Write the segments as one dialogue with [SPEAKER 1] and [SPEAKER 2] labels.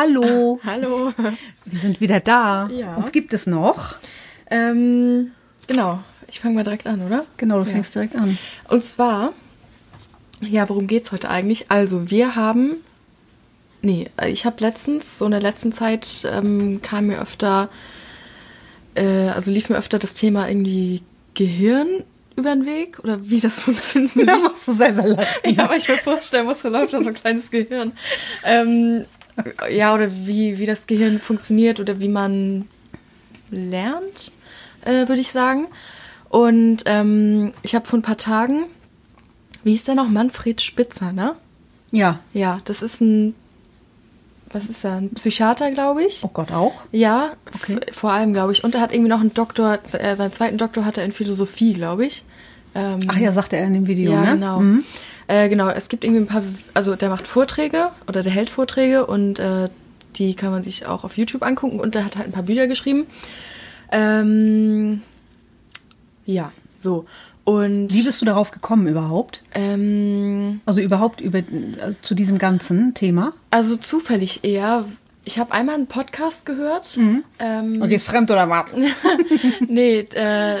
[SPEAKER 1] Hallo,
[SPEAKER 2] Hallo.
[SPEAKER 1] wir sind wieder da.
[SPEAKER 2] Ja.
[SPEAKER 1] Uns gibt es noch.
[SPEAKER 2] Ähm, genau, ich fange mal direkt an, oder?
[SPEAKER 1] Genau, du
[SPEAKER 2] Ja.
[SPEAKER 1] fängst direkt an.
[SPEAKER 2] Und zwar, ja, worum geht's heute eigentlich? Also, wir haben, nee, ich habe letztens, so in der letzten Zeit ähm, kam mir öfter, äh, also lief mir öfter das Thema irgendwie Gehirn über den Weg oder wie das funktioniert.
[SPEAKER 1] Da musst du selber lachen.
[SPEAKER 2] Ja, aber ich mir vorstellen muss, da läuft da so ein kleines Gehirn. Ähm, ja, oder wie, wie das Gehirn funktioniert oder wie man lernt, äh, würde ich sagen. Und ähm, ich habe vor ein paar Tagen, wie hieß der noch? Manfred Spitzer, ne?
[SPEAKER 1] Ja.
[SPEAKER 2] Ja, das ist ein, was ist er? Ein Psychiater, glaube ich.
[SPEAKER 1] Oh Gott, auch?
[SPEAKER 2] Ja,
[SPEAKER 1] Okay.
[SPEAKER 2] vor allem, glaube ich. Und er hat irgendwie noch einen Doktor, äh, seinen zweiten Doktor hat er in Philosophie, glaube ich. Ähm,
[SPEAKER 1] Ach ja, sagte er in dem Video,
[SPEAKER 2] ja,
[SPEAKER 1] ne?
[SPEAKER 2] genau.
[SPEAKER 1] Mhm.
[SPEAKER 2] Äh, genau, es gibt irgendwie ein paar, also der macht Vorträge oder der hält Vorträge und äh, die kann man sich auch auf YouTube angucken und der hat halt ein paar Bücher geschrieben. Ähm, ja, so. Und
[SPEAKER 1] Wie bist du darauf gekommen überhaupt?
[SPEAKER 2] ähm,
[SPEAKER 1] Also überhaupt über, äh, zu diesem ganzen Thema?
[SPEAKER 2] also zufällig eher, ich habe einmal einen Podcast gehört. Ähm,
[SPEAKER 1] Und jetzt fremd oder was?
[SPEAKER 2] nee, äh,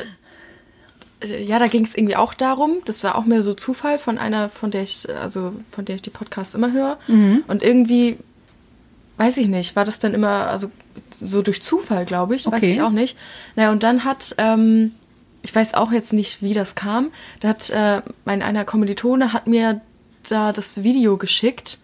[SPEAKER 2] äh, ja, da ging es irgendwie auch darum. Das war auch mehr so Zufall von einer, von der ich, also von der ich die Podcasts immer höre.
[SPEAKER 1] Mhm.
[SPEAKER 2] Und irgendwie, weiß ich nicht, war das dann immer, also so durch Zufall, glaube ich, weiß
[SPEAKER 1] Okay.
[SPEAKER 2] ich auch nicht. Naja, und dann hat, ähm, ich weiß auch jetzt nicht, wie das kam. Da hat äh, mein einer Kommilitone hat mir da das Video geschickt,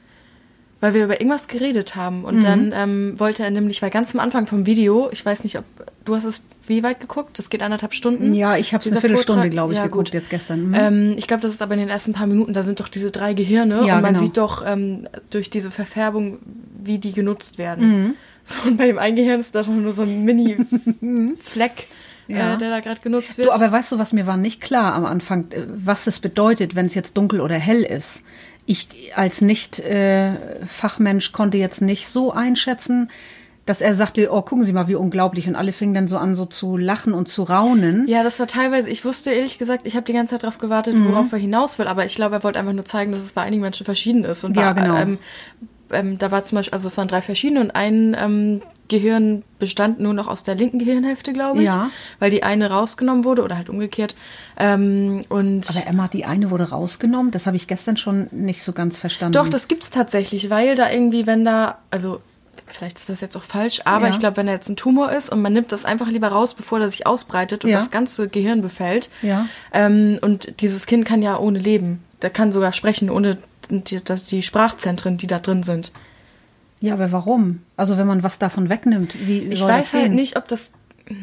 [SPEAKER 2] weil wir über irgendwas geredet haben.
[SPEAKER 1] Mhm.
[SPEAKER 2] Und dann ähm, wollte er nämlich, weil ganz am Anfang vom Video, ich weiß nicht, ob du hast es wie weit geguckt? Das geht anderthalb Stunden.
[SPEAKER 1] Ja, ich habe es eine Viertelstunde, glaube ich,
[SPEAKER 2] Ja,
[SPEAKER 1] geguckt
[SPEAKER 2] gut.
[SPEAKER 1] jetzt gestern. Mhm.
[SPEAKER 2] Ähm, ich glaube, das ist aber in den ersten paar Minuten, da sind doch diese drei Gehirne
[SPEAKER 1] Ja,
[SPEAKER 2] und man
[SPEAKER 1] genau.
[SPEAKER 2] sieht doch ähm, durch diese Verfärbung, wie die genutzt werden.
[SPEAKER 1] Mhm.
[SPEAKER 2] So, und bei dem einen Gehirn ist da doch nur so ein Mini-Fleck,
[SPEAKER 1] Ja.
[SPEAKER 2] äh, der da gerade genutzt wird.
[SPEAKER 1] Du, aber weißt du, was mir war nicht klar am Anfang, äh, was es bedeutet, wenn es jetzt dunkel oder hell ist. Ich als Nicht-Fachmensch konnte jetzt nicht so einschätzen, dass er sagte, oh, gucken Sie mal, wie unglaublich. Und alle fingen dann so an, so zu lachen und zu raunen.
[SPEAKER 2] ja, das war teilweise, ich wusste ehrlich gesagt, ich habe die ganze Zeit darauf gewartet,
[SPEAKER 1] Mhm.
[SPEAKER 2] worauf er hinaus will, aber ich glaube, er wollte einfach nur zeigen, dass es bei einigen Menschen verschieden ist. Und
[SPEAKER 1] Ja,
[SPEAKER 2] war,
[SPEAKER 1] genau.
[SPEAKER 2] Ähm, ähm, da war zum Beispiel, also es waren drei verschiedene und ein ähm, Gehirn bestand nur noch aus der linken Gehirnhälfte, glaube ich,
[SPEAKER 1] Ja.
[SPEAKER 2] weil die eine rausgenommen wurde oder halt umgekehrt. Ähm, und
[SPEAKER 1] Aber Emma, die eine wurde rausgenommen. Das habe ich gestern schon nicht so ganz verstanden.
[SPEAKER 2] Doch, das gibt's tatsächlich, weil da irgendwie, wenn da, also vielleicht ist das jetzt auch falsch, aber
[SPEAKER 1] Ja.
[SPEAKER 2] ich glaube, wenn da jetzt ein Tumor ist und man nimmt das einfach lieber raus, bevor der sich ausbreitet und
[SPEAKER 1] Ja.
[SPEAKER 2] das ganze Gehirn befällt.
[SPEAKER 1] Ja.
[SPEAKER 2] Ähm, und dieses Kind kann ja ohne leben. Der kann sogar sprechen, ohne die, die Sprachzentren, die da drin sind.
[SPEAKER 1] Ja, aber warum? Also wenn man was davon wegnimmt, wie
[SPEAKER 2] Ich weiß halt nicht, ob das.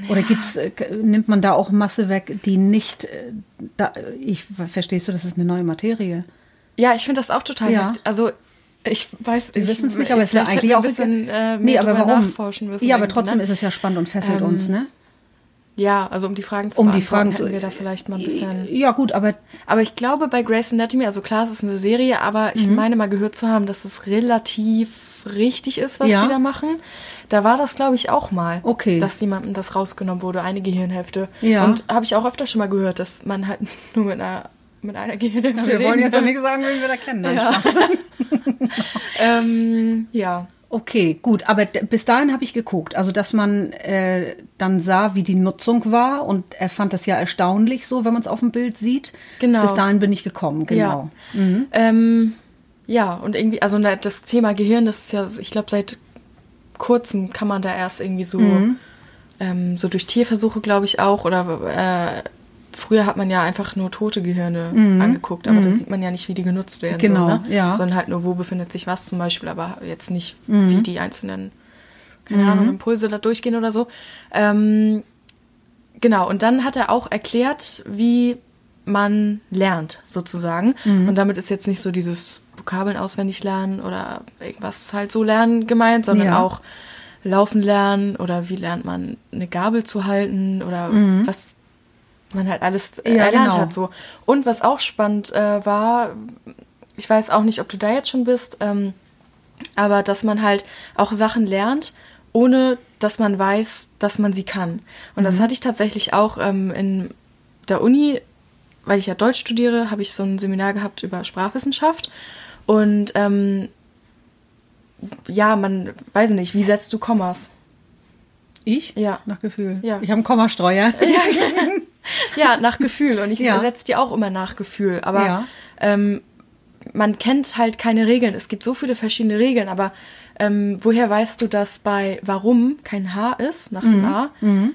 [SPEAKER 1] Oder gibt's, äh, nimmt man da auch Masse weg, die nicht, äh, da, ich verstehst du, das ist eine neue Materie.
[SPEAKER 2] Ja, ich finde das auch total
[SPEAKER 1] Ja.
[SPEAKER 2] heftig. Also, ich weiß
[SPEAKER 1] Wir wissen es nicht, aber es ist ja
[SPEAKER 2] vielleicht hätten
[SPEAKER 1] eigentlich auch
[SPEAKER 2] ein bisschen, äh, mehr
[SPEAKER 1] nee, aber warum?
[SPEAKER 2] nachforschen müssen.
[SPEAKER 1] ja, aber
[SPEAKER 2] irgendwie,
[SPEAKER 1] trotzdem
[SPEAKER 2] ne?
[SPEAKER 1] ist es ja spannend und fesselt
[SPEAKER 2] Ähm,
[SPEAKER 1] uns, ne?
[SPEAKER 2] Ja, also um die Fragen zu
[SPEAKER 1] Um die Fragen
[SPEAKER 2] hätten
[SPEAKER 1] zu-
[SPEAKER 2] wir da vielleicht mal ein bisschen.
[SPEAKER 1] Ja, gut, aber
[SPEAKER 2] Aber ich glaube bei Grey's Anatomy, also klar, es ist eine Serie, aber ich meine mal gehört zu haben, dass es relativ richtig ist, was
[SPEAKER 1] Ja.
[SPEAKER 2] die da machen. Da war das, glaube ich, auch mal,
[SPEAKER 1] Okay.
[SPEAKER 2] dass jemandem das rausgenommen wurde, eine Gehirnhälfte.
[SPEAKER 1] Ja.
[SPEAKER 2] Und habe ich auch öfter schon mal gehört, dass man halt nur mit einer mit einer Gehirnhälfte
[SPEAKER 1] wir wollen jetzt noch nicht sagen, wen wir da kennen. Nein,
[SPEAKER 2] Ja. Ähm, ja.
[SPEAKER 1] Okay, gut, aber bis dahin habe ich geguckt, also dass man äh, dann sah, wie die Nutzung war und er fand das ja erstaunlich so, wenn man es auf dem Bild sieht.
[SPEAKER 2] Genau.
[SPEAKER 1] Bis dahin bin ich gekommen, genau.
[SPEAKER 2] Ja. Ähm, ja, und irgendwie, also das Thema Gehirn, das ist ja, ich glaube, seit kurzem kann man da erst irgendwie so,
[SPEAKER 1] Mhm.
[SPEAKER 2] ähm, so durch Tierversuche, glaube ich, auch, oder äh, früher hat man ja einfach nur tote Gehirne angeguckt, aber da sieht man ja nicht, wie die genutzt werden.
[SPEAKER 1] Mhm. Genau,
[SPEAKER 2] so, ne?
[SPEAKER 1] ja.
[SPEAKER 2] Sondern halt nur, wo befindet sich was zum Beispiel, aber jetzt nicht,
[SPEAKER 1] Mhm.
[SPEAKER 2] wie die einzelnen, keine Ahnung, Impulse da durchgehen oder so. Ähm, Genau, und dann hat er auch erklärt, wie man lernt, sozusagen.
[SPEAKER 1] Mhm.
[SPEAKER 2] Und damit ist jetzt nicht so dieses Vokabeln auswendig lernen oder irgendwas halt so lernen gemeint, sondern
[SPEAKER 1] Ja.
[SPEAKER 2] auch laufen lernen oder wie lernt man eine Gabel zu halten oder was man halt alles äh.
[SPEAKER 1] Ja,
[SPEAKER 2] erlernt
[SPEAKER 1] genau.
[SPEAKER 2] hat. So. Und was auch spannend äh, war, ich weiß auch nicht, ob du da jetzt schon bist, ähm, aber dass man halt auch Sachen lernt, ohne dass man weiß, dass man sie kann. Und
[SPEAKER 1] Mhm.
[SPEAKER 2] das hatte ich tatsächlich auch ähm, in der Uni, weil ich ja Deutsch studiere, habe ich so ein Seminar gehabt über Sprachwissenschaft. Und ähm, ja, man, weiß nicht, wie setzt du Kommas?
[SPEAKER 1] Ich?
[SPEAKER 2] Ja.
[SPEAKER 1] Nach Gefühl.
[SPEAKER 2] Ja.
[SPEAKER 1] Ich habe einen Kommastreuer.
[SPEAKER 2] Ja, nach Gefühl. Und ich
[SPEAKER 1] Ja.
[SPEAKER 2] setze die auch immer nach Gefühl. Aber
[SPEAKER 1] Ja.
[SPEAKER 2] ähm, man kennt halt keine Regeln. Es gibt so viele verschiedene Regeln, aber ähm, woher weißt du, dass bei warum kein H ist nach
[SPEAKER 1] Mhm.
[SPEAKER 2] dem A,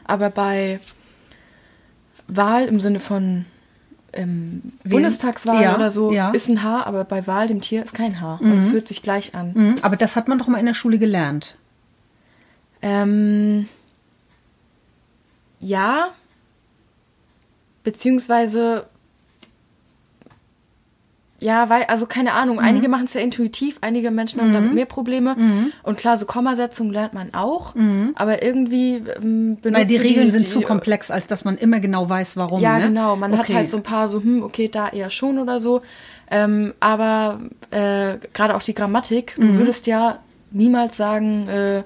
[SPEAKER 2] aber bei Wahl im Sinne von ähm, Bundestagswahl
[SPEAKER 1] Ja,
[SPEAKER 2] oder so
[SPEAKER 1] ja.
[SPEAKER 2] ist ein H, aber bei Wahl dem Tier ist kein H. Und es hört sich gleich an.
[SPEAKER 1] Mhm, Aber das hat man doch mal in der Schule gelernt.
[SPEAKER 2] Ähm, ja, beziehungsweise ja, weil, also keine Ahnung, einige machen es ja intuitiv, einige Menschen haben damit mehr Probleme. Und klar, so Kommasetzung lernt man auch, aber irgendwie ähm, benutzt
[SPEAKER 1] Weil die Regeln sind
[SPEAKER 2] die,
[SPEAKER 1] zu komplex, als dass man immer genau weiß, warum.
[SPEAKER 2] Ja,
[SPEAKER 1] ne?
[SPEAKER 2] genau. Man hat
[SPEAKER 1] Okay.
[SPEAKER 2] halt so ein paar so, hm, okay, da eher schon oder so. Ähm, aber äh, gerade auch die Grammatik, du
[SPEAKER 1] Mhm.
[SPEAKER 2] würdest ja niemals sagen, äh,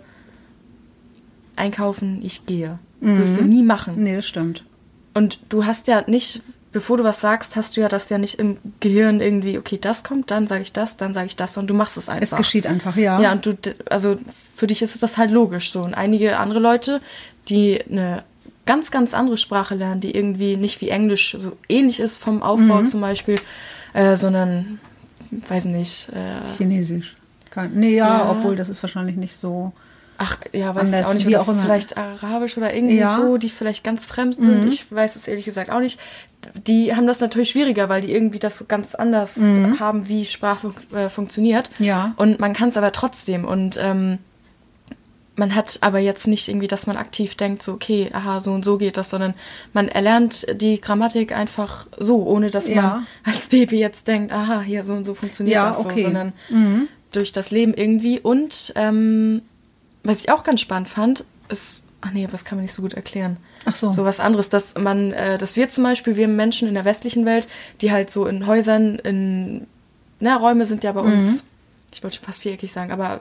[SPEAKER 2] einkaufen, ich gehe. Würdest du nie machen.
[SPEAKER 1] Nee, das stimmt.
[SPEAKER 2] Und du hast ja nicht, bevor du was sagst, hast du ja das ja nicht im Gehirn irgendwie, okay, das kommt, dann sage ich das, dann sage ich das und du machst es einfach.
[SPEAKER 1] Es geschieht einfach, ja.
[SPEAKER 2] Ja, und du, also für dich ist das halt logisch so. Und einige andere Leute, die eine ganz, ganz andere Sprache lernen, die irgendwie nicht wie Englisch so ähnlich ist vom Aufbau
[SPEAKER 1] Mhm.
[SPEAKER 2] zum Beispiel, äh, sondern, weiß nicht, äh,
[SPEAKER 1] Chinesisch. Kein, nee, ja,
[SPEAKER 2] Ja.
[SPEAKER 1] obwohl das ist wahrscheinlich nicht so.
[SPEAKER 2] Ach, ja, weiß ich auch nicht,
[SPEAKER 1] wie auch immer.
[SPEAKER 2] vielleicht Arabisch oder irgendwie
[SPEAKER 1] Ja. Mhm.
[SPEAKER 2] so, die vielleicht ganz fremd sind. Ich weiß es ehrlich gesagt auch nicht. Die haben das natürlich schwieriger, weil die irgendwie das so ganz anders haben, wie Sprache äh, funktioniert.
[SPEAKER 1] Mhm. Ja.
[SPEAKER 2] Und man kann es aber trotzdem. Und ähm, man hat aber jetzt nicht irgendwie, dass man aktiv denkt, so, okay, aha, so und so geht das, sondern man erlernt die Grammatik einfach so, ohne dass
[SPEAKER 1] Ja.
[SPEAKER 2] man als Baby jetzt denkt, aha, hier so und so funktioniert
[SPEAKER 1] Ja,
[SPEAKER 2] das
[SPEAKER 1] okay.
[SPEAKER 2] so, sondern durch das Leben irgendwie. Und ähm, was ich auch ganz spannend fand, ist, ach nee, was kann man nicht so gut erklären.
[SPEAKER 1] Ach so.
[SPEAKER 2] So was anderes, dass man, äh, dass wir zum Beispiel, wir Menschen in der westlichen Welt, die halt so in Häusern, in, na, Räume sind ja bei
[SPEAKER 1] Mhm.
[SPEAKER 2] uns, ich wollte schon fast viereckig sagen, aber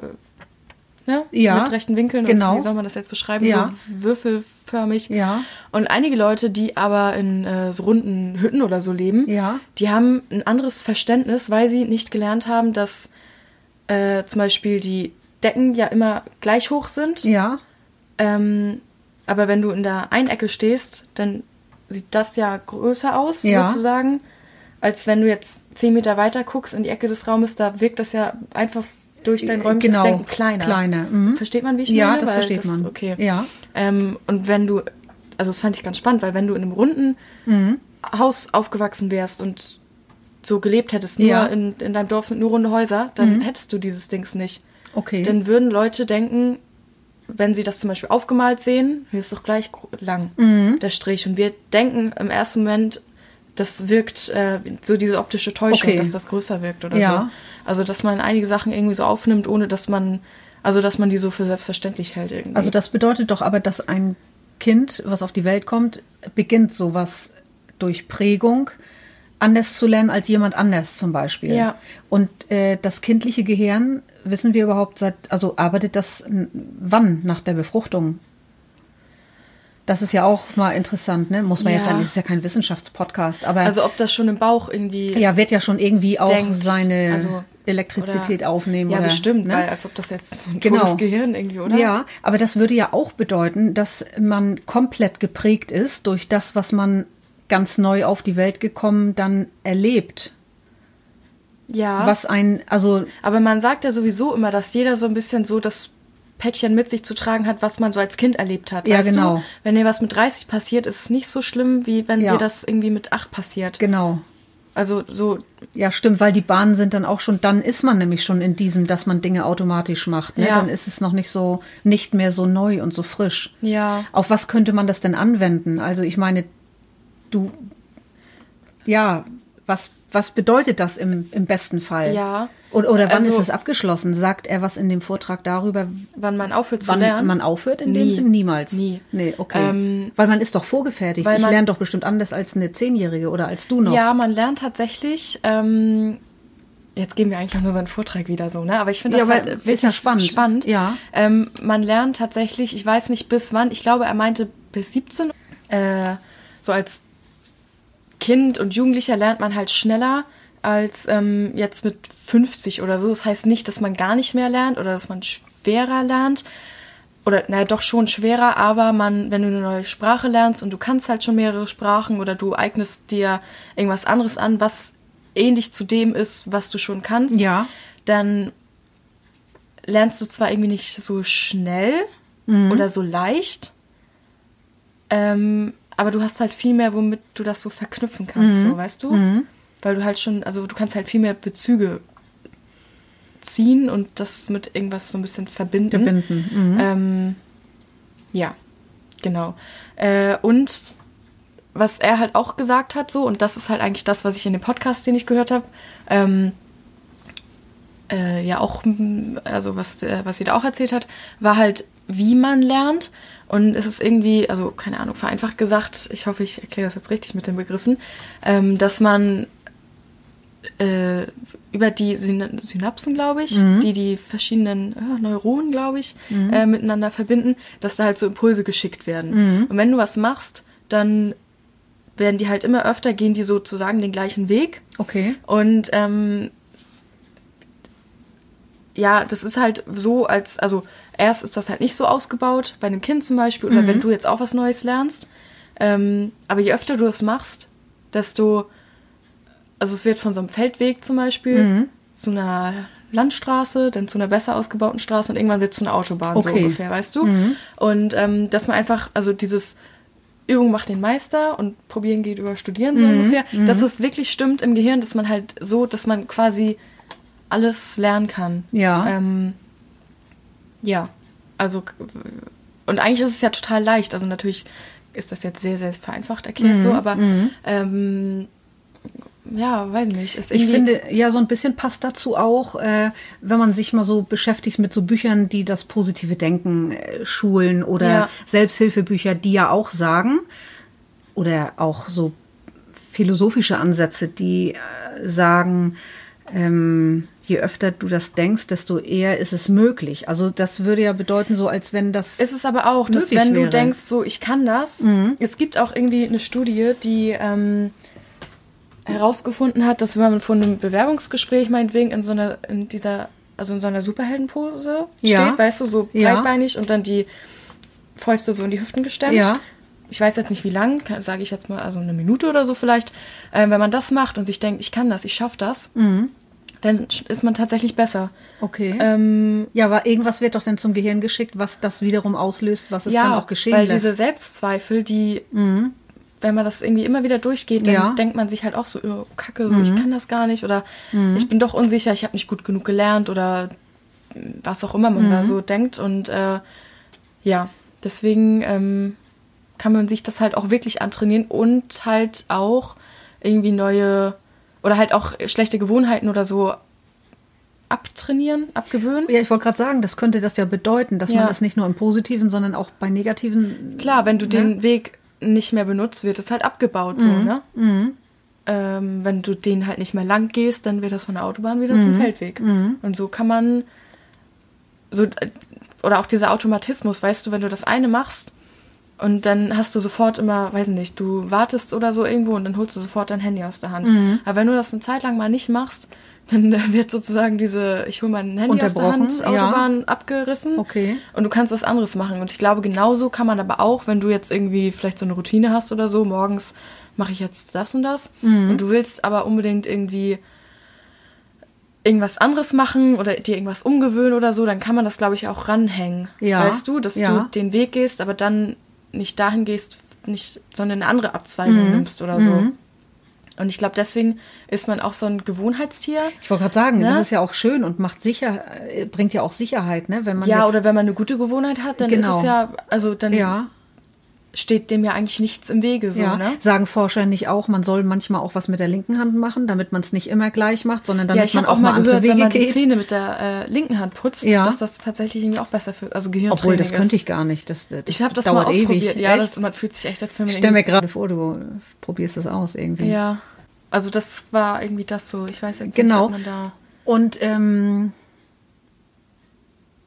[SPEAKER 2] äh, ne?
[SPEAKER 1] Ja,
[SPEAKER 2] mit rechten Winkeln
[SPEAKER 1] genau.
[SPEAKER 2] und wie soll man das jetzt beschreiben?
[SPEAKER 1] Ja.
[SPEAKER 2] So würfelförmig.
[SPEAKER 1] Ja.
[SPEAKER 2] Und einige Leute, die aber in äh, so runden Hütten oder so leben,
[SPEAKER 1] Ja.
[SPEAKER 2] die haben ein anderes Verständnis, weil sie nicht gelernt haben, dass äh, zum Beispiel die Decken ja immer gleich hoch sind.
[SPEAKER 1] Ja.
[SPEAKER 2] Ähm, aber wenn du in der Einecke stehst, dann sieht das ja größer aus,
[SPEAKER 1] Ja.
[SPEAKER 2] sozusagen, als wenn du jetzt zehn Meter weiter guckst in die Ecke des Raumes, da wirkt das ja einfach durch dein räumliches
[SPEAKER 1] Genau,
[SPEAKER 2] Denken kleiner.
[SPEAKER 1] kleiner, mhm.
[SPEAKER 2] Versteht man, wie ich
[SPEAKER 1] Ja,
[SPEAKER 2] meine?
[SPEAKER 1] das
[SPEAKER 2] Weil
[SPEAKER 1] versteht man.
[SPEAKER 2] Okay.
[SPEAKER 1] Ja.
[SPEAKER 2] Ähm, und wenn du, also das fand ich ganz spannend, weil wenn du in einem runden
[SPEAKER 1] Mhm.
[SPEAKER 2] Haus aufgewachsen wärst und so gelebt hättest, nur
[SPEAKER 1] Ja. Mhm.
[SPEAKER 2] in, in deinem Dorf sind nur runde Häuser, dann hättest du dieses Dings nicht.
[SPEAKER 1] Okay.
[SPEAKER 2] Dann würden Leute denken, wenn sie das zum Beispiel aufgemalt sehen, hier ist doch gleich lang,
[SPEAKER 1] Mhm.
[SPEAKER 2] der Strich. Und wir denken im ersten Moment, das wirkt äh, so diese optische Täuschung,
[SPEAKER 1] Okay.
[SPEAKER 2] dass das größer wirkt oder
[SPEAKER 1] Ja.
[SPEAKER 2] so. Also, dass man einige Sachen irgendwie so aufnimmt, ohne dass man, also, dass man die so für selbstverständlich hält irgendwie.
[SPEAKER 1] Also das bedeutet doch aber, dass ein Kind, was auf die Welt kommt, beginnt sowas durch Prägung anders zu lernen als jemand anders zum Beispiel.
[SPEAKER 2] Ja.
[SPEAKER 1] Und äh, das kindliche Gehirn, wissen wir überhaupt seit, also arbeitet das wann nach der Befruchtung? Das ist ja auch mal interessant, ne? Muss man jetzt
[SPEAKER 2] Ja.
[SPEAKER 1] sagen, das ist ja kein Wissenschaftspodcast, aber
[SPEAKER 2] also, ob das schon im Bauch irgendwie.
[SPEAKER 1] ja, wird ja schon irgendwie auch
[SPEAKER 2] denkt,
[SPEAKER 1] seine
[SPEAKER 2] also,
[SPEAKER 1] Elektrizität
[SPEAKER 2] oder-
[SPEAKER 1] aufnehmen.
[SPEAKER 2] Ja,
[SPEAKER 1] oder,
[SPEAKER 2] bestimmt,
[SPEAKER 1] ne?
[SPEAKER 2] weil als ob das jetzt so ein
[SPEAKER 1] Genau.
[SPEAKER 2] Gehirn irgendwie, oder?
[SPEAKER 1] Ja, aber das würde ja auch bedeuten, dass man komplett geprägt ist durch das, was man ganz neu auf die Welt gekommen dann erlebt.
[SPEAKER 2] Ja.
[SPEAKER 1] Was ein, also
[SPEAKER 2] Aber man sagt ja sowieso immer, dass jeder so ein bisschen so das Päckchen mit sich zu tragen hat, was man so als Kind erlebt hat.
[SPEAKER 1] Ja,
[SPEAKER 2] weißt
[SPEAKER 1] genau.
[SPEAKER 2] Du? Wenn dir was mit 30 passiert, ist es nicht so schlimm, wie wenn
[SPEAKER 1] Ja.
[SPEAKER 2] dir das irgendwie mit 8 passiert.
[SPEAKER 1] genau.
[SPEAKER 2] Also so,
[SPEAKER 1] Ja, stimmt, weil die Bahnen sind dann auch schon, dann ist man nämlich schon in diesem, dass man Dinge automatisch macht. Ne?
[SPEAKER 2] Ja.
[SPEAKER 1] Dann ist es noch nicht so, nicht mehr so neu und so frisch.
[SPEAKER 2] ja.
[SPEAKER 1] Auf was könnte man das denn anwenden? Also ich meine, du, ja, was, was bedeutet das im, im besten Fall?
[SPEAKER 2] Ja.
[SPEAKER 1] Oder, oder wann
[SPEAKER 2] Also-
[SPEAKER 1] ist es abgeschlossen? Sagt er was in dem Vortrag darüber,
[SPEAKER 2] Wann man aufhört zu
[SPEAKER 1] wann
[SPEAKER 2] lernen.
[SPEAKER 1] man aufhört in dem
[SPEAKER 2] Nie.
[SPEAKER 1] Sinn? Niemals.
[SPEAKER 2] Nie.
[SPEAKER 1] Nee, okay.
[SPEAKER 2] Ähm,
[SPEAKER 1] weil man ist doch vorgefertigt.
[SPEAKER 2] weil
[SPEAKER 1] Ich
[SPEAKER 2] man-
[SPEAKER 1] lerne doch bestimmt anders als eine Zehnjährige oder als du noch.
[SPEAKER 2] Ja, man lernt tatsächlich. Ähm, jetzt geben wir eigentlich auch nur so einen Vortrag wieder so, ne? Aber ich finde
[SPEAKER 1] Ja,
[SPEAKER 2] das
[SPEAKER 1] aber
[SPEAKER 2] halt
[SPEAKER 1] ist ja spannend.
[SPEAKER 2] spannend.
[SPEAKER 1] Ja.
[SPEAKER 2] Ähm, man lernt tatsächlich, ich weiß nicht bis wann, ich glaube, er meinte bis 17. Äh, so als Kind und Jugendlicher lernt man halt schneller als ähm, jetzt mit 50 oder so. Das heißt nicht, dass man gar nicht mehr lernt oder dass man schwerer lernt. Oder naja, doch schon schwerer, aber man, wenn du eine neue Sprache lernst und du kannst halt schon mehrere Sprachen oder du eignest dir irgendwas anderes an, was ähnlich zu dem ist, was du schon kannst,
[SPEAKER 1] Ja.
[SPEAKER 2] dann lernst du zwar irgendwie nicht so schnell
[SPEAKER 1] Mhm.
[SPEAKER 2] oder so leicht, ähm, aber du hast halt viel mehr, womit du das so verknüpfen kannst,
[SPEAKER 1] Mhm.
[SPEAKER 2] so, weißt du? Weil du halt schon, also du kannst halt viel mehr Bezüge ziehen und das mit irgendwas so ein bisschen verbinden.
[SPEAKER 1] Verbinden. Mhm.
[SPEAKER 2] Ähm, ja, genau. Äh, und was er halt auch gesagt hat, so, und das ist halt eigentlich das, was ich in dem Podcast, den ich gehört habe, ähm, äh, ja auch, also was, äh, was sie da auch erzählt hat, war halt, wie man lernt. Und es ist irgendwie, also keine Ahnung, vereinfacht gesagt, ich hoffe, ich erkläre das jetzt richtig mit den Begriffen, ähm, dass man äh, über die Syn Synapsen, glaube ich, die die verschiedenen äh, Neuronen, glaube ich, äh, miteinander verbinden, dass da halt so Impulse geschickt werden. Und wenn du was machst, dann werden die halt immer öfter, gehen die sozusagen den gleichen Weg.
[SPEAKER 1] Okay.
[SPEAKER 2] Und ähm, ja, das ist halt so, als, also erst ist das halt nicht so ausgebaut, bei einem Kind zum Beispiel, oder wenn du jetzt auch was Neues lernst. Ähm, aber je öfter du das machst, desto, also es wird von so einem Feldweg zum Beispiel zu einer Landstraße, dann zu einer besser ausgebauten Straße und irgendwann wird es zu einer Autobahn, so
[SPEAKER 1] Okay.
[SPEAKER 2] ungefähr, weißt du? Und ähm, dass man einfach, also dieses Übung macht den Meister und probieren geht über studieren, so ungefähr, dass es wirklich stimmt im Gehirn, dass man halt so, dass man quasi alles lernen kann.
[SPEAKER 1] Ja.
[SPEAKER 2] Ähm, ja, also und eigentlich ist es ja total leicht. Also natürlich ist das jetzt sehr, sehr vereinfacht erklärt
[SPEAKER 1] Mhm.
[SPEAKER 2] so, aber ähm, ja, weiß nicht.
[SPEAKER 1] Ich finde, ja, so ein bisschen passt dazu auch, äh, wenn man sich mal so beschäftigt mit so Büchern, die das positive Denken äh, schulen oder
[SPEAKER 2] Ja.
[SPEAKER 1] Selbsthilfebücher, die ja auch sagen, oder auch so philosophische Ansätze, die äh, sagen, ähm, je öfter du das denkst, desto eher ist es möglich. Also das würde ja bedeuten, so als wenn das.
[SPEAKER 2] ist es aber auch, dass
[SPEAKER 1] möglich
[SPEAKER 2] wenn du
[SPEAKER 1] wäre. Mhm.
[SPEAKER 2] denkst, so ich kann das, es gibt auch irgendwie eine Studie, die ähm, herausgefunden hat, dass wenn man vor einem Bewerbungsgespräch meinetwegen in so einer, in dieser, also in so einer Superheldenpose
[SPEAKER 1] Ja.
[SPEAKER 2] steht, weißt du, so
[SPEAKER 1] Ja.
[SPEAKER 2] breitbeinig und dann die Fäuste so in die Hüften gestemmt.
[SPEAKER 1] Ja.
[SPEAKER 2] Ich weiß jetzt nicht wie lang, sage ich jetzt mal, also eine Minute oder so vielleicht. Ähm, wenn man das macht und sich denkt, ich kann das, ich schaffe das,
[SPEAKER 1] Mhm.
[SPEAKER 2] Dann ist man tatsächlich besser.
[SPEAKER 1] okay.
[SPEAKER 2] Ähm,
[SPEAKER 1] ja, aber irgendwas wird doch dann zum Gehirn geschickt, was das wiederum auslöst, was es dann auch geschehen
[SPEAKER 2] weil
[SPEAKER 1] lässt. Mhm.
[SPEAKER 2] diese Selbstzweifel, die, wenn man das irgendwie immer wieder durchgeht, dann
[SPEAKER 1] Ja. Mhm.
[SPEAKER 2] denkt man sich halt auch so, oh, kacke, so, ich kann das gar nicht oder ich bin doch unsicher, ich habe nicht gut genug gelernt oder was auch immer man
[SPEAKER 1] Mhm.
[SPEAKER 2] da so denkt und äh, ja, deswegen ähm, kann man sich das halt auch wirklich antrainieren und halt auch irgendwie neue oder halt auch schlechte Gewohnheiten oder so abtrainieren, abgewöhnen.
[SPEAKER 1] Ja, ich wollte gerade sagen, das könnte das ja bedeuten, dass
[SPEAKER 2] Ja.
[SPEAKER 1] man das nicht nur im Positiven, sondern auch bei Negativen.
[SPEAKER 2] Klar, wenn du
[SPEAKER 1] ne?
[SPEAKER 2] den Weg nicht mehr benutzt, wird es halt abgebaut, so, ne? Ähm, wenn du den halt nicht mehr lang gehst, dann wird das von der Autobahn wieder zum Feldweg. Und so kann man so oder auch dieser Automatismus, weißt du, wenn du das eine machst und dann hast du sofort immer, weiß nicht, du wartest oder so irgendwo und dann holst du sofort dein Handy aus der Hand. Aber wenn du das eine Zeit lang mal nicht machst, dann wird sozusagen diese, ich hole mein Handy aus der Hand,
[SPEAKER 1] ja.
[SPEAKER 2] Autobahn abgerissen.
[SPEAKER 1] Okay.
[SPEAKER 2] Und du kannst was anderes machen. Und ich glaube, genauso kann man aber auch, wenn du jetzt irgendwie vielleicht so eine Routine hast oder so, morgens mache ich jetzt das und das.
[SPEAKER 1] Mhm.
[SPEAKER 2] Und du willst aber unbedingt irgendwie irgendwas anderes machen oder dir irgendwas umgewöhnen oder so, dann kann man das, glaube ich, auch ranhängen.
[SPEAKER 1] Ja,
[SPEAKER 2] Weißt du, dass
[SPEAKER 1] ja.
[SPEAKER 2] du den Weg gehst, aber dann nicht dahin gehst, nicht, sondern eine andere Abzweigung
[SPEAKER 1] Mhm.
[SPEAKER 2] nimmst oder so. Und ich glaube, deswegen ist man auch so ein Gewohnheitstier.
[SPEAKER 1] Ich wollte gerade sagen,
[SPEAKER 2] Ne?
[SPEAKER 1] das ist ja auch schön und macht sicher, äh, bringt ja auch Sicherheit, ne? Wenn man
[SPEAKER 2] Ja, oder wenn man eine gute Gewohnheit hat, dann ist
[SPEAKER 1] Genau.
[SPEAKER 2] es ja, also dann
[SPEAKER 1] ja,
[SPEAKER 2] steht dem ja eigentlich nichts im Wege, so,
[SPEAKER 1] ja.
[SPEAKER 2] ne?
[SPEAKER 1] Sagen Forscher nicht auch, man soll manchmal auch was mit der linken Hand machen, damit man es nicht immer gleich macht, sondern damit
[SPEAKER 2] Ja, ich
[SPEAKER 1] man auch
[SPEAKER 2] auch mal
[SPEAKER 1] andere
[SPEAKER 2] gehört, wenn
[SPEAKER 1] Wege
[SPEAKER 2] man die
[SPEAKER 1] geht.
[SPEAKER 2] Zähne mit der äh, linken Hand putzt,
[SPEAKER 1] Ja.
[SPEAKER 2] dass das tatsächlich irgendwie auch besser für, also Gehirntraining
[SPEAKER 1] Obwohl, das
[SPEAKER 2] ist.
[SPEAKER 1] könnte ich gar nicht. Das, das
[SPEAKER 2] Ich habe das
[SPEAKER 1] dauert
[SPEAKER 2] mal ausprobiert.
[SPEAKER 1] ewig.
[SPEAKER 2] Ja,
[SPEAKER 1] Echt?
[SPEAKER 2] das, man fühlt sich echt, als wenn man
[SPEAKER 1] ich stelle mir gerade vor, du probierst das aus irgendwie.
[SPEAKER 2] Ja, also das war irgendwie das so. Ich weiß jetzt
[SPEAKER 1] Genau.
[SPEAKER 2] nicht, ob man da...
[SPEAKER 1] Und ähm,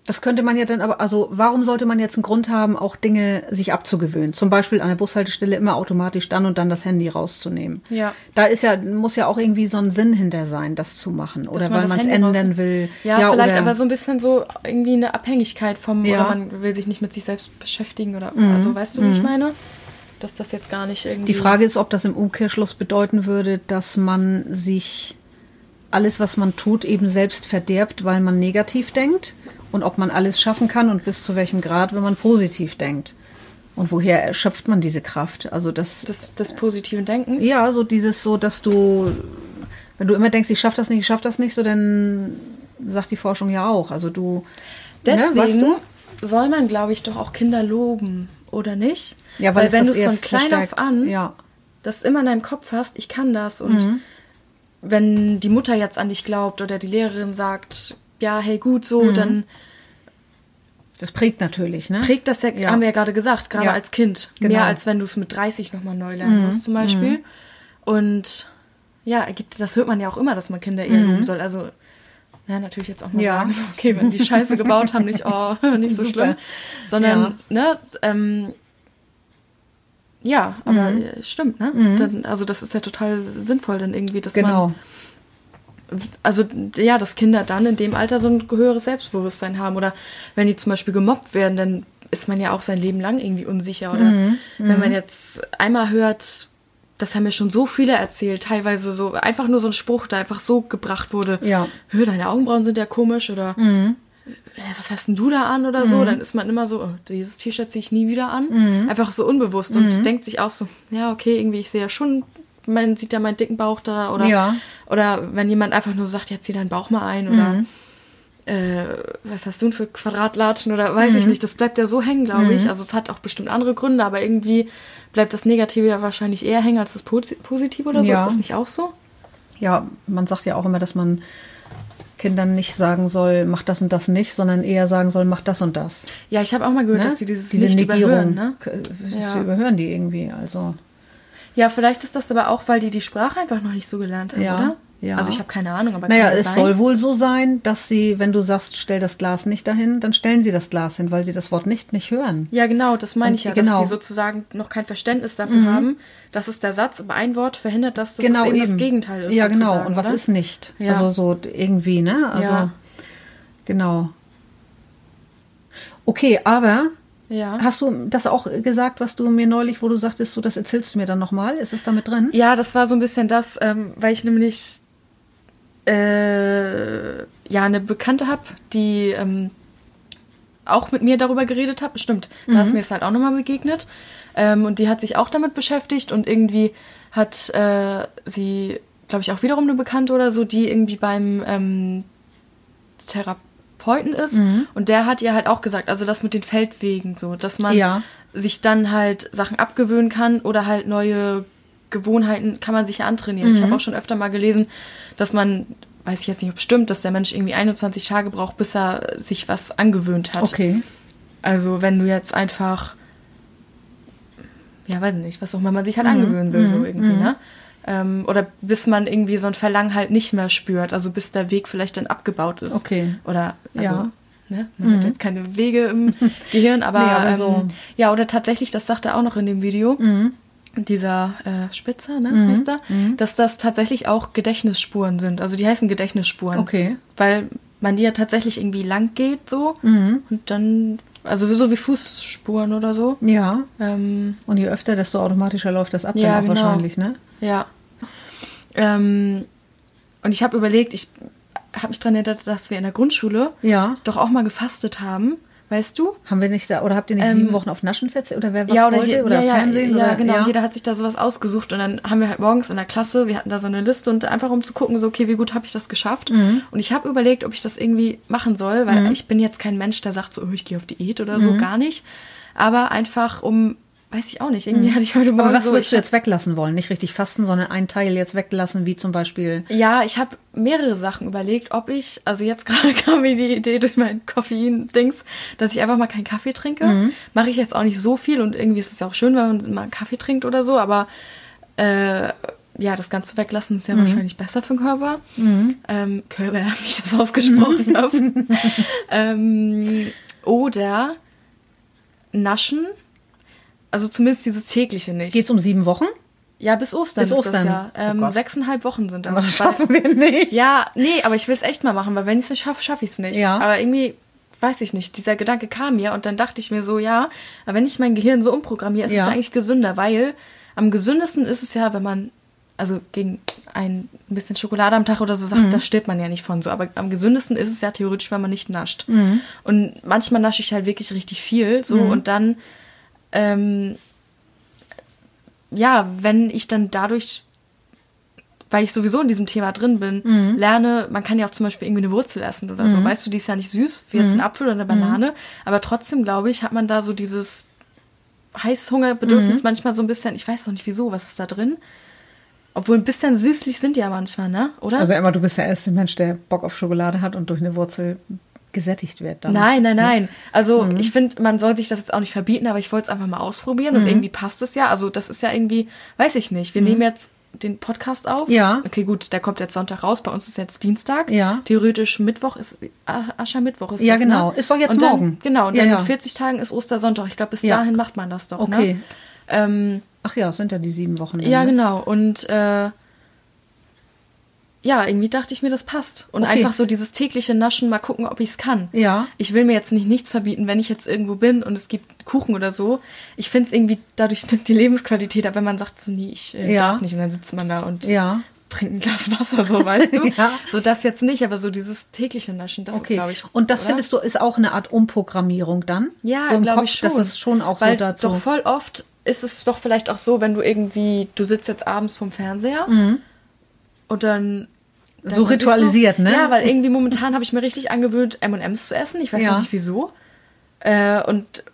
[SPEAKER 1] Das könnte man ja dann aber, also warum sollte man jetzt einen Grund haben, auch Dinge sich abzugewöhnen? Zum Beispiel an der Bushaltestelle immer automatisch dann und dann das Handy rauszunehmen.
[SPEAKER 2] Ja.
[SPEAKER 1] Da ist ja, muss ja auch irgendwie so ein Sinn hinter sein, das zu machen. Oder
[SPEAKER 2] Dass
[SPEAKER 1] weil man es ändern will.
[SPEAKER 2] Ja, vielleicht
[SPEAKER 1] oder,
[SPEAKER 2] aber so ein bisschen so irgendwie eine Abhängigkeit vom,
[SPEAKER 1] Ja. Mhm.
[SPEAKER 2] oder man will sich nicht mit sich selbst beschäftigen oder, also weißt du, wie ich meine? Dass das jetzt gar nicht irgendwie.
[SPEAKER 1] Die Frage ist, ob das im Umkehrschluss bedeuten würde, dass man sich alles, was man tut, eben selbst verderbt, weil man negativ denkt und ob man alles schaffen kann und bis zu welchem Grad, wenn man positiv denkt. Und woher schöpft man diese Kraft? Also das,
[SPEAKER 2] des, des positiven Denkens.
[SPEAKER 1] ja, so dieses so, dass du, wenn du immer denkst, ich schaff das nicht, ich schaff das nicht, so dann sagt die Forschung ja auch. Also du,
[SPEAKER 2] Deswegen
[SPEAKER 1] ne, weißt du?
[SPEAKER 2] soll man, glaube ich, doch auch Kinder loben, oder nicht?
[SPEAKER 1] Ja, weil
[SPEAKER 2] weil
[SPEAKER 1] es
[SPEAKER 2] wenn
[SPEAKER 1] das
[SPEAKER 2] du
[SPEAKER 1] eher
[SPEAKER 2] von klein auf an
[SPEAKER 1] Ja.
[SPEAKER 2] das immer in deinem Kopf hast, ich kann das und
[SPEAKER 1] Mhm.
[SPEAKER 2] Wenn die Mutter jetzt an dich glaubt oder die Lehrerin sagt, ja, hey, gut so,
[SPEAKER 1] Mhm.
[SPEAKER 2] dann
[SPEAKER 1] Das prägt natürlich, ne?
[SPEAKER 2] prägt das ja,
[SPEAKER 1] Ja.
[SPEAKER 2] haben wir ja gerade gesagt, gerade
[SPEAKER 1] Ja.
[SPEAKER 2] als Kind.
[SPEAKER 1] Genau.
[SPEAKER 2] Mehr als wenn du es mit 30 nochmal neu lernen musst, zum Beispiel. Und ja, gibt, das hört man ja auch immer, dass man Kinder eher loben soll. Also, ja, natürlich jetzt auch mal
[SPEAKER 1] Ja.
[SPEAKER 2] sagen, okay, wenn die Scheiße gebaut haben, nicht, oh, nicht so
[SPEAKER 1] Super.
[SPEAKER 2] schlimm. Sondern, ne, ähm, ja, aber äh, stimmt, ne? Dann, also das ist ja total sinnvoll dann irgendwie, dass
[SPEAKER 1] Genau.
[SPEAKER 2] man also ja, dass Kinder dann in dem Alter so ein höheres Selbstbewusstsein haben. Oder wenn die zum Beispiel gemobbt werden, dann ist man ja auch sein Leben lang irgendwie unsicher. Oder
[SPEAKER 1] Mhm,
[SPEAKER 2] wenn man jetzt einmal hört, das haben mir schon so viele erzählt, teilweise so einfach nur so ein Spruch, der einfach so gebracht wurde.
[SPEAKER 1] Ja. Mhm.
[SPEAKER 2] Hör, deine Augenbrauen sind ja komisch oder äh, was hast denn du da an oder so, dann ist man immer so, oh, dieses T-Shirt ziehe ich nie wieder an.
[SPEAKER 1] Mhm.
[SPEAKER 2] Einfach so unbewusst und denkt sich auch so, ja, okay, irgendwie, ich sehe ja schon, man sieht ja meinen dicken Bauch da oder,
[SPEAKER 1] Ja.
[SPEAKER 2] oder wenn jemand einfach nur sagt, ja, zieh deinen Bauch mal ein oder
[SPEAKER 1] Mhm.
[SPEAKER 2] äh, was hast du denn für Quadratlatschen oder weiß
[SPEAKER 1] Mhm.
[SPEAKER 2] ich nicht. Das bleibt ja so hängen, glaube ich. Also es hat auch bestimmt andere Gründe, aber irgendwie bleibt das Negative ja wahrscheinlich eher hängen als das Posi- Positive oder so.
[SPEAKER 1] Ja.
[SPEAKER 2] Ist das nicht auch so?
[SPEAKER 1] Ja, man sagt ja auch immer, dass man Kindern nicht sagen soll, mach das und das nicht, sondern eher sagen soll, mach das und das.
[SPEAKER 2] Ja, ich habe auch mal gehört,
[SPEAKER 1] Ne?
[SPEAKER 2] dass sie dieses
[SPEAKER 1] Diese
[SPEAKER 2] nicht
[SPEAKER 1] Negierung,
[SPEAKER 2] überhören. Ne? Ja.
[SPEAKER 1] überhören die irgendwie. Also
[SPEAKER 2] Ja, vielleicht ist das aber auch, weil die die Sprache einfach noch nicht so gelernt haben,
[SPEAKER 1] Ja,
[SPEAKER 2] oder?
[SPEAKER 1] Ja.
[SPEAKER 2] Also ich habe keine Ahnung, aber
[SPEAKER 1] naja, es
[SPEAKER 2] das
[SPEAKER 1] soll
[SPEAKER 2] sein?
[SPEAKER 1] wohl so sein, dass sie, wenn du sagst, stell das Glas nicht dahin, dann stellen sie das Glas hin, weil sie das Wort nicht nicht hören.
[SPEAKER 2] Ja, genau, das meine
[SPEAKER 1] Und-
[SPEAKER 2] ich ja,
[SPEAKER 1] genau. Mhm.
[SPEAKER 2] dass die sozusagen noch kein Verständnis dafür haben. Das ist der Satz, aber ein Wort verhindert das, dass
[SPEAKER 1] genau
[SPEAKER 2] es eben, das Gegenteil ist.
[SPEAKER 1] Ja, genau. Und was
[SPEAKER 2] oder?
[SPEAKER 1] ist nicht?
[SPEAKER 2] Ja.
[SPEAKER 1] Also so irgendwie, ne? Also
[SPEAKER 2] Ja.
[SPEAKER 1] genau. Okay, aber
[SPEAKER 2] Ja.
[SPEAKER 1] hast du das auch gesagt, was du mir neulich, wo du sagtest, so das erzählst du mir dann nochmal? Ist es damit drin?
[SPEAKER 2] Ja, das war so ein bisschen das, ähm, weil ich nämlich äh, ja eine Bekannte habe, die ähm, auch mit mir darüber geredet hat. Stimmt, da ist mir es halt auch nochmal begegnet. Ähm, und die hat sich auch damit beschäftigt und irgendwie hat äh, sie, glaube ich, auch wiederum eine Bekannte oder so, die irgendwie beim ähm, Therapeuten ist. Und der hat ihr halt auch gesagt, also das mit den Feldwegen so, dass man
[SPEAKER 1] Ja.
[SPEAKER 2] sich dann halt Sachen abgewöhnen kann oder halt neue Gewohnheiten kann man sich ja antrainieren. Ich habe auch schon öfter mal gelesen, dass man, weiß ich jetzt nicht, ob es stimmt, dass der Mensch irgendwie 21 Tage braucht, bis er sich was angewöhnt hat.
[SPEAKER 1] Okay.
[SPEAKER 2] Also wenn du jetzt einfach, ja, weiß nicht, was auch immer man sich halt angewöhnen will, so irgendwie, ne? Ähm, oder bis man irgendwie so ein Verlangen halt nicht mehr spürt, also bis der Weg vielleicht dann abgebaut ist.
[SPEAKER 1] Okay.
[SPEAKER 2] Oder, also,
[SPEAKER 1] Ja.
[SPEAKER 2] ne? Man hat jetzt keine Wege im Gehirn, aber,
[SPEAKER 1] Nee, aber
[SPEAKER 2] ähm,
[SPEAKER 1] so-
[SPEAKER 2] ja, oder tatsächlich, das sagt er auch noch in dem Video, dieser äh, Spitzer, ne,
[SPEAKER 1] Mhm.
[SPEAKER 2] heißt er, dass das tatsächlich auch Gedächtnisspuren sind. Also die heißen Gedächtnisspuren.
[SPEAKER 1] Okay.
[SPEAKER 2] Weil man die ja tatsächlich irgendwie lang geht so
[SPEAKER 1] Mhm.
[SPEAKER 2] und dann, also so wie Fußspuren oder so.
[SPEAKER 1] Ja.
[SPEAKER 2] Ähm,
[SPEAKER 1] Und je öfter, desto automatischer läuft das ab,
[SPEAKER 2] Ja,
[SPEAKER 1] dann auch
[SPEAKER 2] genau.
[SPEAKER 1] wahrscheinlich, ne?
[SPEAKER 2] ja. Ähm, und ich habe überlegt, ich habe mich daran erinnert, dass wir in der Grundschule
[SPEAKER 1] Ja.
[SPEAKER 2] doch auch mal gefastet haben, weißt du?
[SPEAKER 1] Haben wir nicht da, oder habt ihr nicht
[SPEAKER 2] Ähm,
[SPEAKER 1] sieben Wochen auf Naschen verzichtet? Oder wer was
[SPEAKER 2] ja, oder,
[SPEAKER 1] wollte?
[SPEAKER 2] je-
[SPEAKER 1] oder
[SPEAKER 2] ja,
[SPEAKER 1] Fernsehen?
[SPEAKER 2] ja,
[SPEAKER 1] oder,
[SPEAKER 2] genau. Jeder hat sich da sowas ausgesucht und dann haben wir halt morgens in der Klasse, wir hatten da so eine Liste und einfach um zu gucken, so, okay, wie gut habe ich das geschafft?
[SPEAKER 1] Mhm.
[SPEAKER 2] Und ich habe überlegt, ob ich das irgendwie machen soll, weil ich bin jetzt kein Mensch, der sagt so, oh, ich gehe auf Diät oder
[SPEAKER 1] Mhm.
[SPEAKER 2] so, gar nicht. Aber einfach um, weiß ich auch nicht, irgendwie hatte ich heute Morgen
[SPEAKER 1] Aber was
[SPEAKER 2] so,
[SPEAKER 1] würdest du jetzt weglassen wollen? Nicht richtig fasten, sondern einen Teil jetzt weglassen, wie zum Beispiel.
[SPEAKER 2] Ja, ich habe mehrere Sachen überlegt, ob ich, also jetzt gerade kam mir die Idee durch mein Koffein-Dings, dass ich einfach mal keinen Kaffee trinke.
[SPEAKER 1] Mhm.
[SPEAKER 2] Mache ich jetzt auch nicht so viel und irgendwie ist es ja auch schön, wenn man mal einen Kaffee trinkt oder so, aber äh, ja, das Ganze weglassen ist ja wahrscheinlich besser für den Körper. Ähm, Körper, wie ich das ausgesprochen habe. ähm, oder naschen. Also zumindest dieses tägliche nicht.
[SPEAKER 1] Geht's um sieben Wochen?
[SPEAKER 2] Ja, bis Ostern
[SPEAKER 1] Bis
[SPEAKER 2] ist
[SPEAKER 1] Ostern.
[SPEAKER 2] das ja.
[SPEAKER 1] Oh
[SPEAKER 2] Ähm,
[SPEAKER 1] Gott.
[SPEAKER 2] sechseinhalb Wochen sind das.
[SPEAKER 1] Aber das schaffen wir nicht.
[SPEAKER 2] ja, nee, aber ich will es echt mal machen, weil wenn ich es nicht schaffe, schaffe ich es nicht.
[SPEAKER 1] Ja.
[SPEAKER 2] Aber irgendwie, weiß ich nicht, dieser Gedanke kam mir und dann dachte ich mir so, ja, aber wenn ich mein Gehirn so umprogrammiere, ist
[SPEAKER 1] Ja.
[SPEAKER 2] es eigentlich gesünder, weil am gesündesten ist es ja, wenn man, also gegen ein bisschen Schokolade am Tag oder so sagt,
[SPEAKER 1] Mhm.
[SPEAKER 2] da stirbt man ja nicht von so. Aber am gesündesten ist es ja theoretisch, wenn man nicht nascht.
[SPEAKER 1] Mhm.
[SPEAKER 2] Und manchmal nasche ich halt wirklich richtig viel so und dann, ähm, ja, wenn ich dann dadurch weil ich sowieso in diesem Thema drin bin,
[SPEAKER 1] Mhm.
[SPEAKER 2] lerne, man kann ja auch zum Beispiel irgendwie eine Wurzel essen oder so. Weißt du, die ist ja nicht süß, wie jetzt
[SPEAKER 1] Mhm.
[SPEAKER 2] ein Apfel oder eine Banane, aber trotzdem, glaube ich, hat man da so dieses Heißhungerbedürfnis
[SPEAKER 1] Mhm.
[SPEAKER 2] manchmal so ein bisschen, ich weiß noch nicht wieso, was ist da drin? Obwohl ein bisschen süßlich sind die ja manchmal, ne? Oder?
[SPEAKER 1] Also Emma, du bist der erste Mensch, der Bock auf Schokolade hat und durch eine Wurzel gesättigt wird. Dann.
[SPEAKER 2] Nein, nein, nein. Also
[SPEAKER 1] Mhm.
[SPEAKER 2] ich finde, man soll sich das jetzt auch nicht verbieten, aber ich wollte es einfach mal ausprobieren
[SPEAKER 1] Mhm.
[SPEAKER 2] und irgendwie passt es ja. Also das ist ja irgendwie, weiß ich nicht. Wir nehmen jetzt den Podcast auf.
[SPEAKER 1] Ja.
[SPEAKER 2] Okay, gut, der kommt jetzt Sonntag raus. Bei uns ist jetzt Dienstag.
[SPEAKER 1] Ja.
[SPEAKER 2] Theoretisch Mittwoch ist Aschermittwoch ist
[SPEAKER 1] Ja,
[SPEAKER 2] das,
[SPEAKER 1] genau.
[SPEAKER 2] Ne?
[SPEAKER 1] Ist doch jetzt
[SPEAKER 2] und dann,
[SPEAKER 1] morgen.
[SPEAKER 2] Genau. Und
[SPEAKER 1] Ja,
[SPEAKER 2] dann
[SPEAKER 1] ja.
[SPEAKER 2] in 40 Tagen ist Ostersonntag. Ich glaube, bis
[SPEAKER 1] Ja.
[SPEAKER 2] dahin macht man das doch.
[SPEAKER 1] Okay.
[SPEAKER 2] Ne? Ähm,
[SPEAKER 1] Ach ja, es sind ja die sieben Wochen.
[SPEAKER 2] ja,
[SPEAKER 1] ne?
[SPEAKER 2] genau. Und äh, ja, irgendwie dachte ich mir, das passt. Und
[SPEAKER 1] Okay.
[SPEAKER 2] einfach so dieses tägliche Naschen, mal gucken, ob ich es kann.
[SPEAKER 1] Ja.
[SPEAKER 2] Ich will mir jetzt nicht nichts verbieten, wenn ich jetzt irgendwo bin und es gibt Kuchen oder so. Ich finde es irgendwie, dadurch nimmt die Lebensqualität ab, wenn man sagt, so, nee, ich äh,
[SPEAKER 1] Ja.
[SPEAKER 2] darf nicht. Und dann sitzt man da und
[SPEAKER 1] Ja.
[SPEAKER 2] trinkt ein Glas Wasser, so weißt du.
[SPEAKER 1] Ja.
[SPEAKER 2] So das jetzt nicht, aber so dieses tägliche Naschen, das
[SPEAKER 1] Okay.
[SPEAKER 2] ist, glaube ich.
[SPEAKER 1] und das
[SPEAKER 2] oder?
[SPEAKER 1] findest du ist auch eine Art Umprogrammierung dann?
[SPEAKER 2] Ja,
[SPEAKER 1] so
[SPEAKER 2] glaube ich schon.
[SPEAKER 1] Das ist schon auch
[SPEAKER 2] Weil
[SPEAKER 1] so dazu.
[SPEAKER 2] Doch voll oft ist es doch vielleicht auch so, wenn du irgendwie, du sitzt jetzt abends vom Fernseher und dann.
[SPEAKER 1] So ritualisiert,
[SPEAKER 2] du,
[SPEAKER 1] ne?
[SPEAKER 2] Ja, weil irgendwie momentan habe ich mir richtig angewöhnt, M&M's zu essen. Ich weiß
[SPEAKER 1] Ja.
[SPEAKER 2] nicht wieso. Äh, und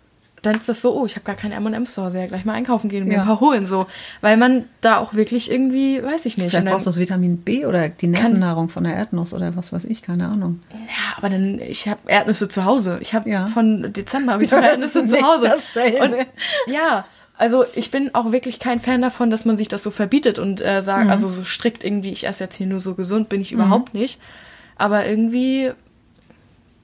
[SPEAKER 2] dann ist das so, oh, ich habe gar keine M&M's zu Hause, ja gleich mal einkaufen gehen und mir
[SPEAKER 1] Ja.
[SPEAKER 2] ein paar holen, so. Weil man da auch wirklich irgendwie, weiß ich nicht.
[SPEAKER 1] Vielleicht brauchst du das Vitamin B oder die Nervennahrung von der Erdnuss oder was weiß ich, keine Ahnung.
[SPEAKER 2] Ja, aber dann, ich habe Erdnüsse zu Hause. Ich habe
[SPEAKER 1] Ja.
[SPEAKER 2] von Dezember habe ich noch
[SPEAKER 1] Das
[SPEAKER 2] Erdnüsse zu Hause.
[SPEAKER 1] dasselbe.
[SPEAKER 2] Und, ja, also ich bin auch wirklich kein Fan davon, dass man sich das so verbietet und äh, sagt,
[SPEAKER 1] Mhm.
[SPEAKER 2] also so strikt irgendwie, ich esse jetzt hier nur so gesund, bin ich überhaupt nicht. Aber irgendwie,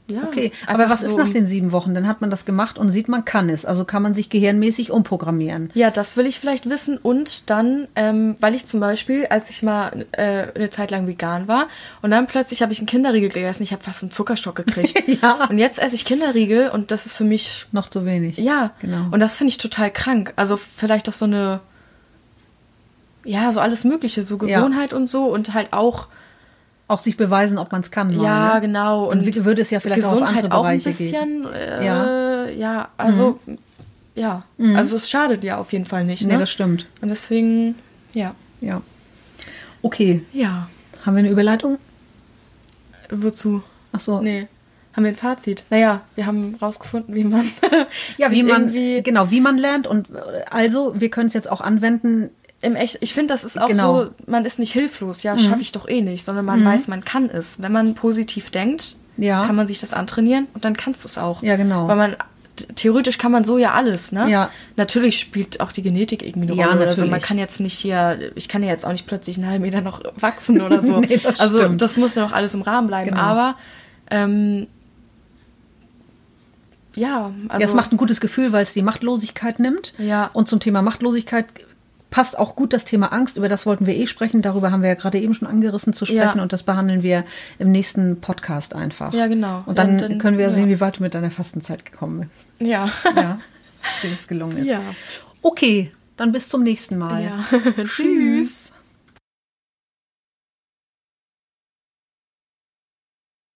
[SPEAKER 2] ja.
[SPEAKER 1] Okay, aber was ist
[SPEAKER 2] so-
[SPEAKER 1] nach den sieben Wochen? Dann hat man das gemacht und sieht, man kann es. Also kann man sich gehirnmäßig umprogrammieren.
[SPEAKER 2] Ja, das will ich vielleicht wissen. Und dann, ähm, weil ich zum Beispiel, als ich mal äh, eine Zeit lang vegan war und dann plötzlich habe ich einen Kinderriegel gegessen, ich habe fast einen Zuckerstock gekriegt.
[SPEAKER 1] Ja.
[SPEAKER 2] Und jetzt esse ich Kinderriegel und das ist für mich
[SPEAKER 1] Noch zu wenig.
[SPEAKER 2] Ja,
[SPEAKER 1] Genau.
[SPEAKER 2] Und das finde ich total krank. Also vielleicht auch so eine, ja, so alles Mögliche, so
[SPEAKER 1] Ja.
[SPEAKER 2] Gewohnheit und so und halt auch,
[SPEAKER 1] Auch sich beweisen, ob man es kann. mal,
[SPEAKER 2] ja,
[SPEAKER 1] ne?
[SPEAKER 2] genau.
[SPEAKER 1] Und wie- würde es ja vielleicht auch auf
[SPEAKER 2] Gesundheit
[SPEAKER 1] andere
[SPEAKER 2] auch ein
[SPEAKER 1] gehen.
[SPEAKER 2] bisschen, äh,
[SPEAKER 1] Ja.
[SPEAKER 2] ja. also, ja, also es schadet ja auf jeden Fall nicht.
[SPEAKER 1] Nee,
[SPEAKER 2] Ne?
[SPEAKER 1] das stimmt.
[SPEAKER 2] Und deswegen, ja,
[SPEAKER 1] Ja. Okay,
[SPEAKER 2] ja,
[SPEAKER 1] haben wir eine Überleitung?
[SPEAKER 2] wozu?
[SPEAKER 1] Ach so.
[SPEAKER 2] Nee. Haben wir ein Fazit? Naja, wir haben rausgefunden, wie man
[SPEAKER 1] Ja, wie man genau, wie man lernt und äh, also wir können es jetzt auch anwenden.
[SPEAKER 2] Im echt, ich finde, das ist auch
[SPEAKER 1] Genau.
[SPEAKER 2] so, man ist nicht hilflos,
[SPEAKER 1] Mhm.
[SPEAKER 2] ja, schaffe ich doch eh nicht, sondern man weiß, man kann es. Wenn man positiv denkt,
[SPEAKER 1] Ja.
[SPEAKER 2] kann man sich das antrainieren und dann kannst du es auch.
[SPEAKER 1] Ja, genau.
[SPEAKER 2] Weil man theoretisch kann man so ja alles, ne?
[SPEAKER 1] Ja.
[SPEAKER 2] Natürlich spielt auch die Genetik irgendwie eine
[SPEAKER 1] Ja,
[SPEAKER 2] Rolle. Also man kann jetzt nicht hier, ich kann ja jetzt auch nicht plötzlich einen halben Meter noch wachsen oder so.
[SPEAKER 1] Nee, das
[SPEAKER 2] also
[SPEAKER 1] stimmt.
[SPEAKER 2] das muss noch alles im Rahmen bleiben.
[SPEAKER 1] Genau.
[SPEAKER 2] Aber ähm, ja, also
[SPEAKER 1] ja, es macht ein gutes Gefühl, weil es die Machtlosigkeit nimmt.
[SPEAKER 2] Ja.
[SPEAKER 1] Und zum Thema Machtlosigkeit passt auch gut das Thema Angst. Über das wollten wir eh sprechen. Darüber haben wir ja gerade eben schon angerissen zu sprechen
[SPEAKER 2] Ja.
[SPEAKER 1] und das behandeln wir im nächsten Podcast einfach.
[SPEAKER 2] Ja, genau.
[SPEAKER 1] Und
[SPEAKER 2] Ja,
[SPEAKER 1] dann,
[SPEAKER 2] und dann-
[SPEAKER 1] können wir ja
[SPEAKER 2] ja.
[SPEAKER 1] sehen, wie weit du mit deiner Fastenzeit gekommen bist.
[SPEAKER 2] ja.
[SPEAKER 1] Ja, wie es gelungen ist.
[SPEAKER 2] Ja.
[SPEAKER 1] Okay, dann bis zum nächsten Mal.
[SPEAKER 2] ja. Tschüss.